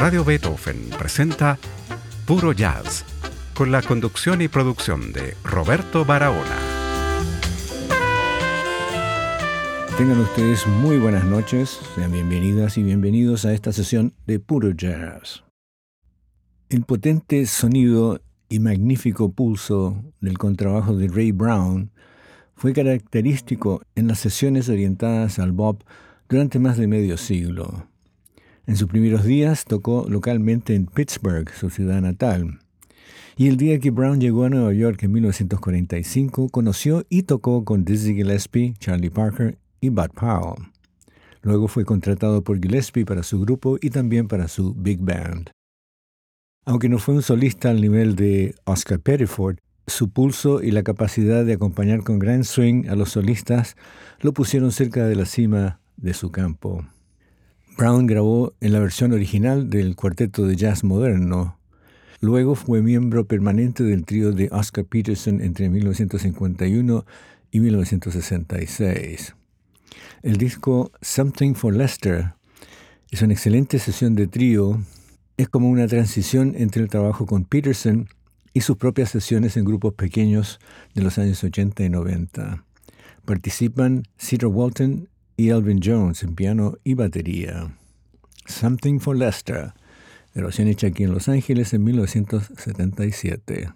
Radio Beethoven presenta Puro Jazz, con la conducción y producción de Roberto Barahona. Tengan ustedes muy buenas noches, sean bienvenidas y bienvenidos a esta sesión de Puro Jazz. El potente sonido y magnífico pulso del contrabajo de Ray Brown fue característico en las sesiones orientadas al bop durante más de medio siglo. En sus primeros días tocó localmente en Pittsburgh, su ciudad natal. Y el día que Brown llegó a Nueva York en 1945, conoció y tocó con Dizzy Gillespie, Charlie Parker y Bud Powell. Luego fue contratado por Gillespie para su grupo y también para su big band. Aunque no fue un solista al nivel de Oscar Pettiford, su pulso y la capacidad de acompañar con gran swing a los solistas lo pusieron cerca de la cima de su campo. Brown grabó en la versión original del cuarteto de jazz moderno. Luego fue miembro permanente del trío de Oscar Peterson entre 1951 y 1966. El disco Something for Lester es una excelente sesión de trío. Es como una transición entre el trabajo con Peterson y sus propias sesiones en grupos pequeños de los años 80 y 90. Participan Cedar Walton y Elvin Jones en piano y batería. Something for Lester, grabación hecha aquí en Los Ángeles en 1977.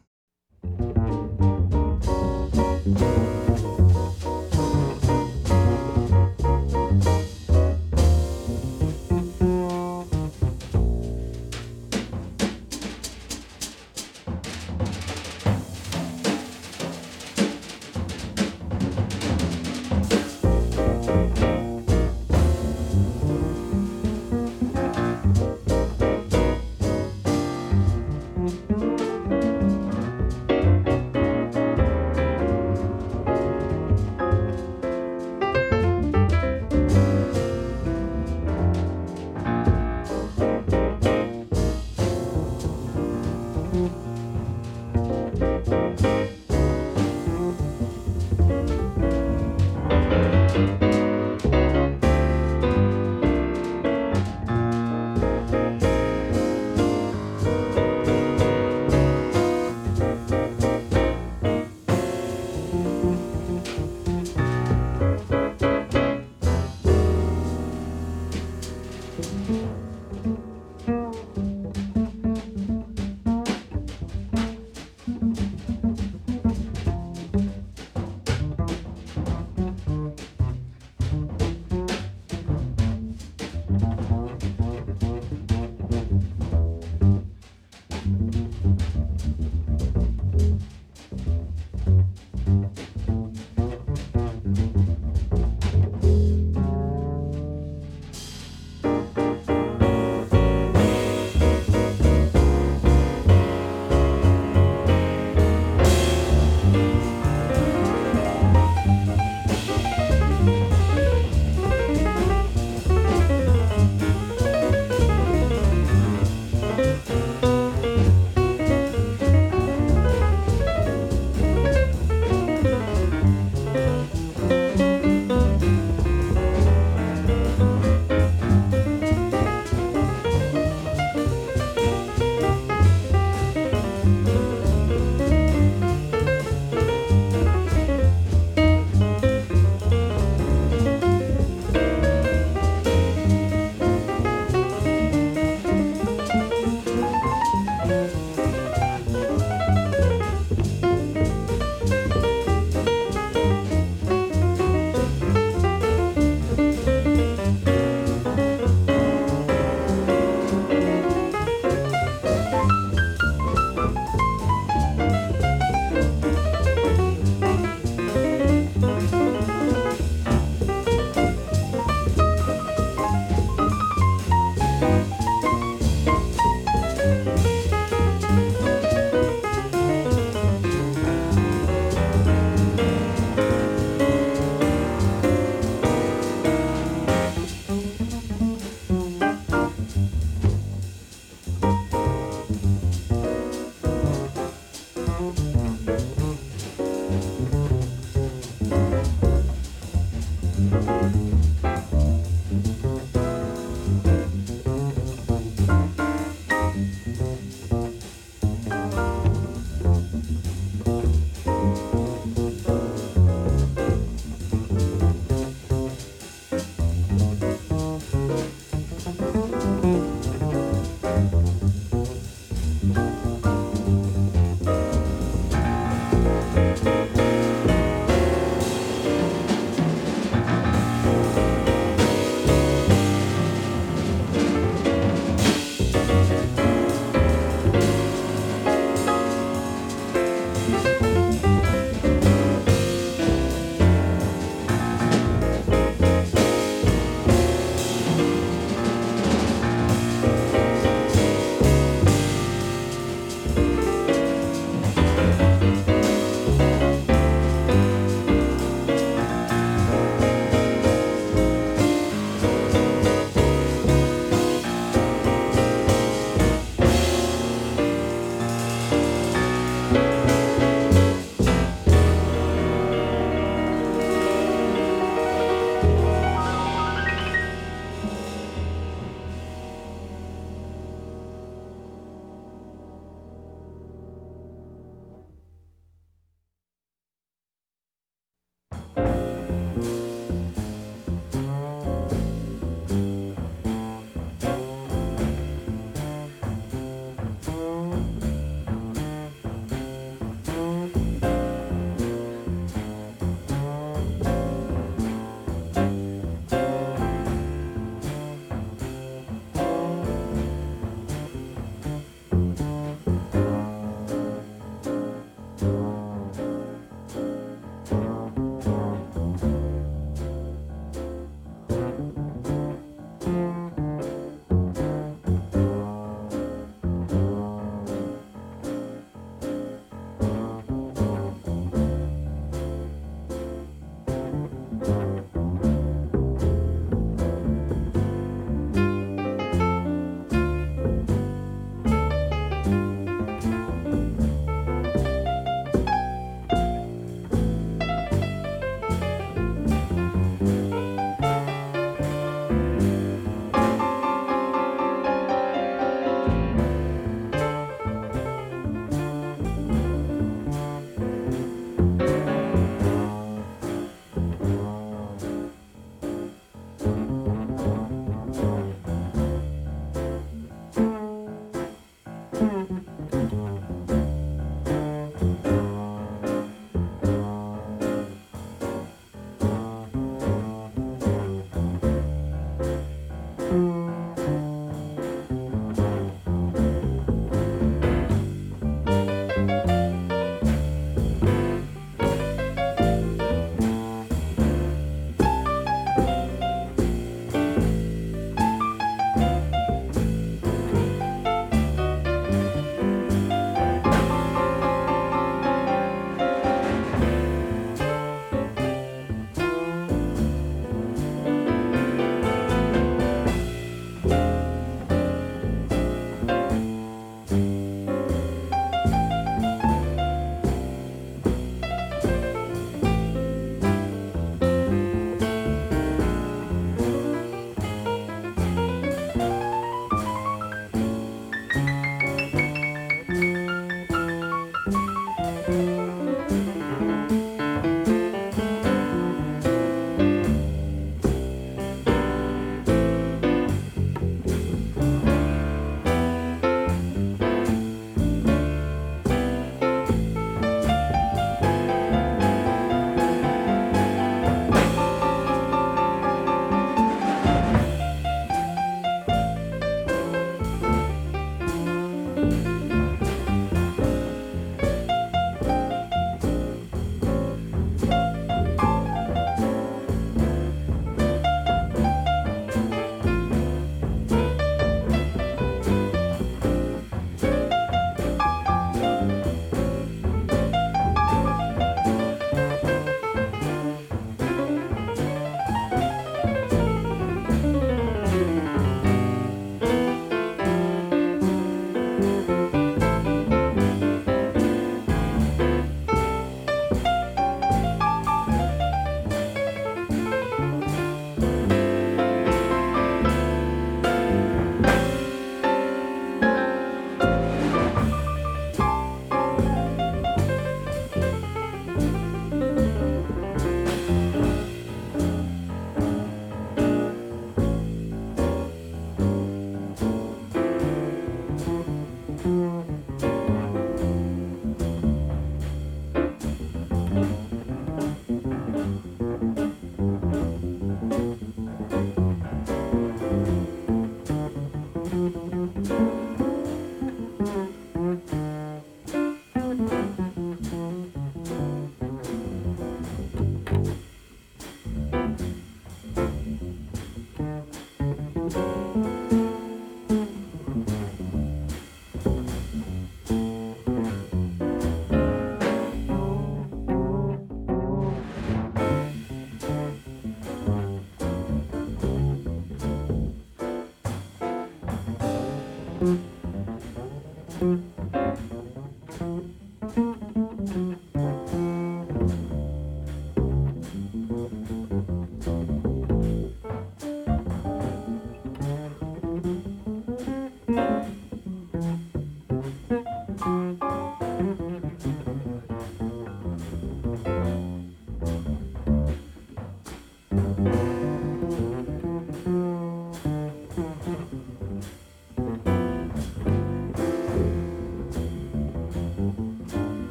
Mm-hmm.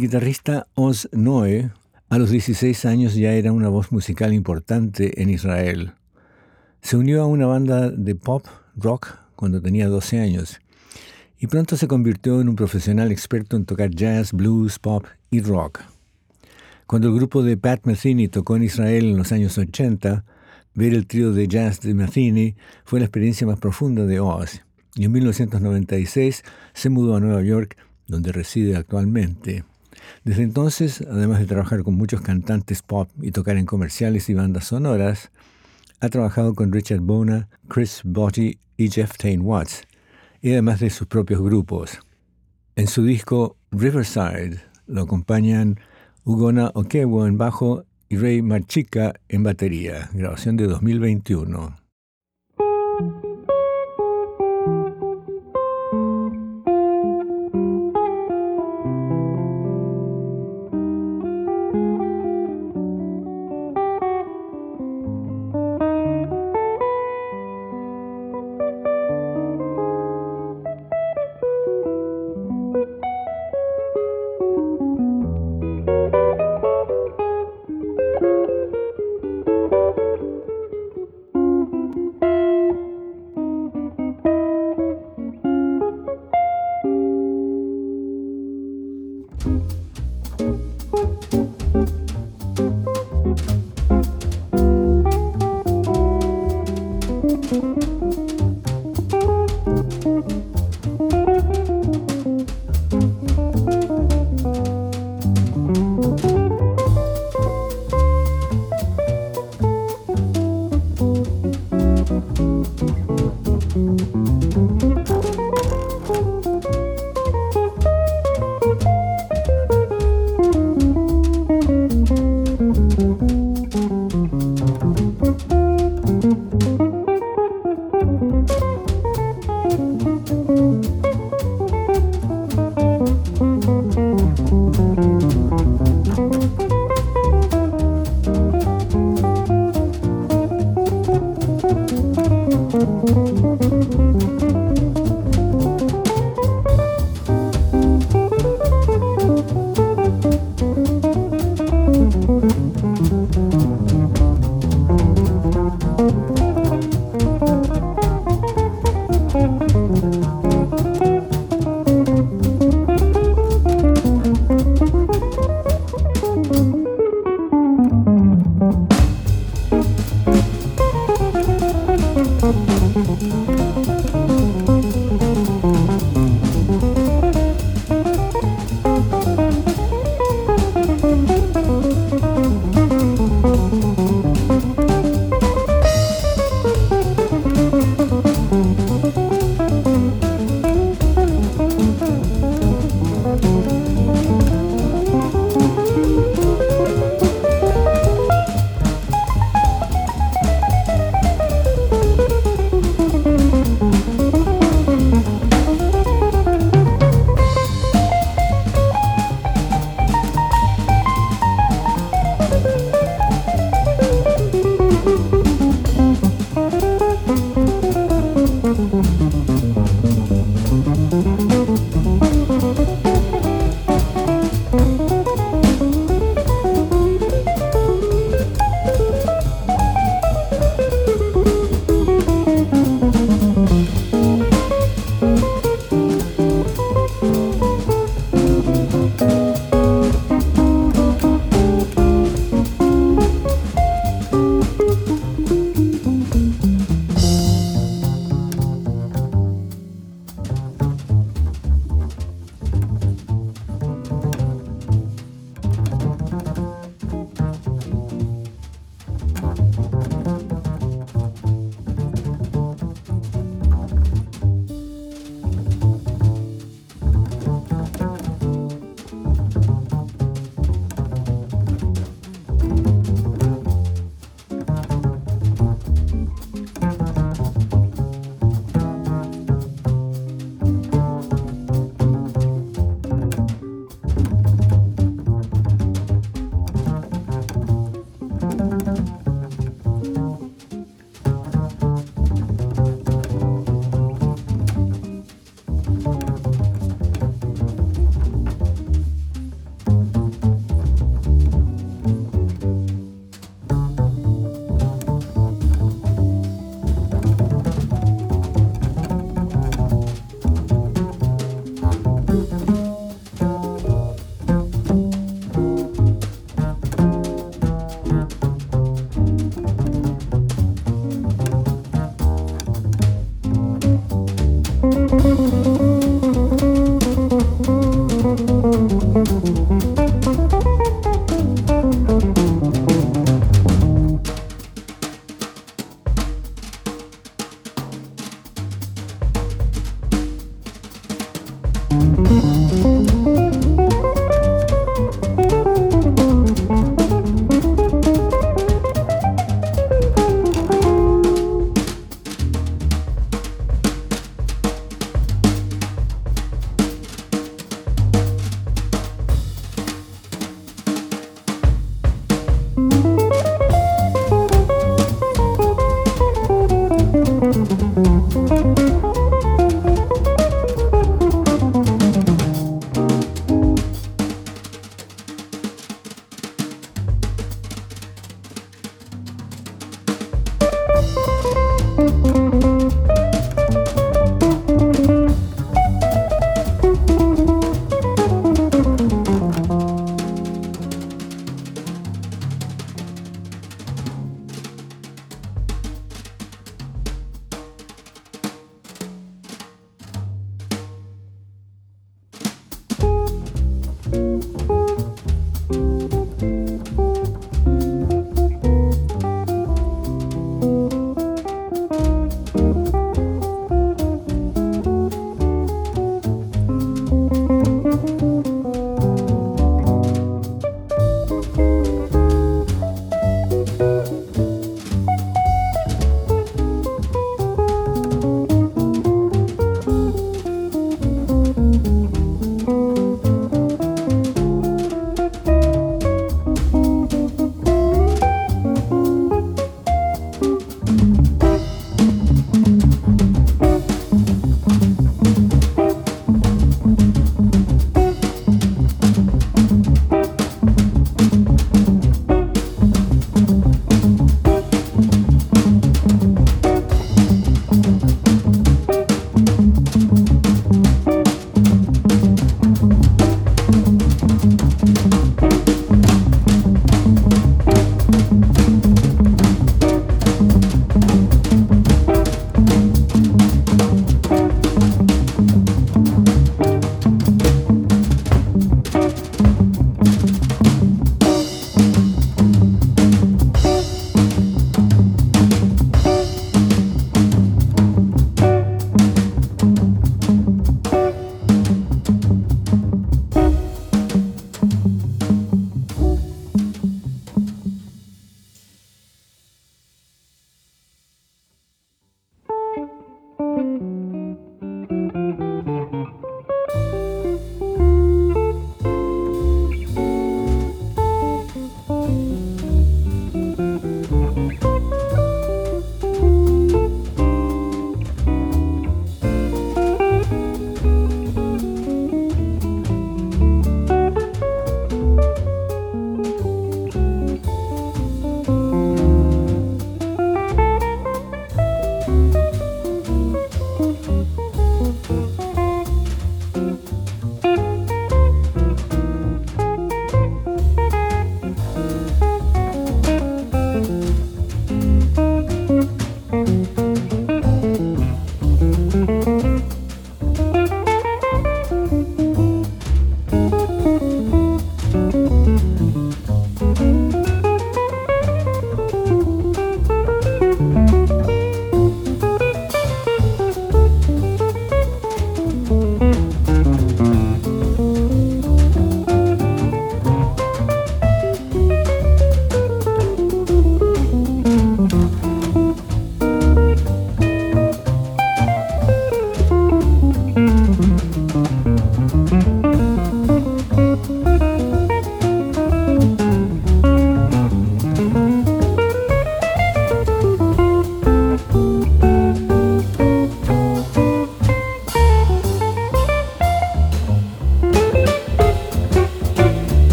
Guitarrista Oz Noe a los 16 años ya era una voz musical importante en Israel. Se unió a una banda de pop rock cuando tenía 12 años y pronto se convirtió en un profesional experto en tocar jazz, blues, pop y rock. Cuando el grupo de Pat Metheny tocó en Israel en los años 80, ver el trío de jazz de Metheny fue la experiencia más profunda de Oz, y en 1996 se mudó a Nueva York, donde reside actualmente. Desde entonces, además de trabajar con muchos cantantes pop y tocar en comerciales y bandas sonoras, ha trabajado con Richard Bona, Chris Botti y Jeff Tain Watts, y además de sus propios grupos. En su disco Riverside lo acompañan Ugona Okewo en bajo y Ray Marchica en batería, grabación de 2021.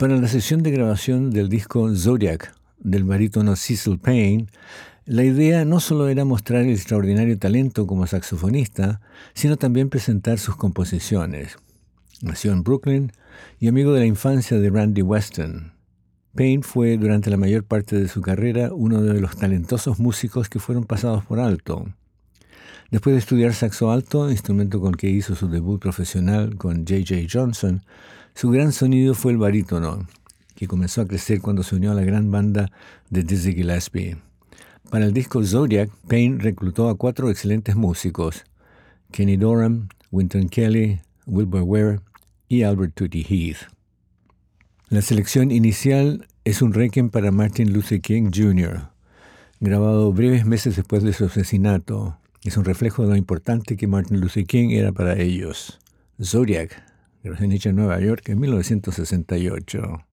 Para la sesión de grabación del disco Zodiac del barítono Cecil Payne, la idea no solo era mostrar el extraordinario talento como saxofonista, sino también presentar sus composiciones. Nació en Brooklyn y amigo de la infancia de Randy Weston. Payne fue durante la mayor parte de su carrera uno de los talentosos músicos que fueron pasados por alto. Después de estudiar saxo alto, instrumento con que hizo su debut profesional con J.J. Johnson, su gran sonido fue el barítono, que comenzó a crecer cuando se unió a la gran banda de Dizzy Gillespie. Para el disco Zodiac, Payne reclutó a cuatro excelentes músicos, Kenny Dorham, Winton Kelly, Wilbur Ware y Albert Tutti Heath. La selección inicial es un requiem para Martin Luther King Jr., grabado breves meses después de su asesinato. Es un reflejo de lo importante que Martin Luther King era para ellos. Zodiac, grabación hecha en Nueva York en 1968.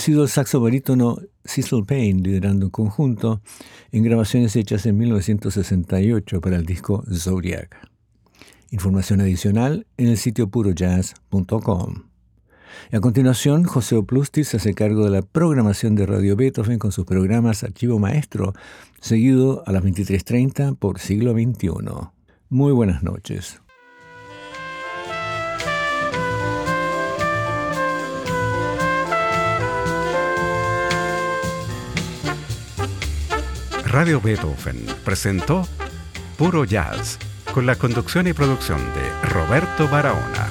Sido el saxo barítono Cecil Payne liderando un conjunto en grabaciones hechas en 1968 para el disco Zodiac. Información adicional en el sitio purojazz.com. A continuación, José Oplustis se hace cargo de la programación de Radio Beethoven con sus programas Archivo Maestro, seguido a las 23.30 por siglo XXI. Muy buenas noches. Radio Beethoven presentó Puro Jazz con la conducción y producción de Roberto Barahona.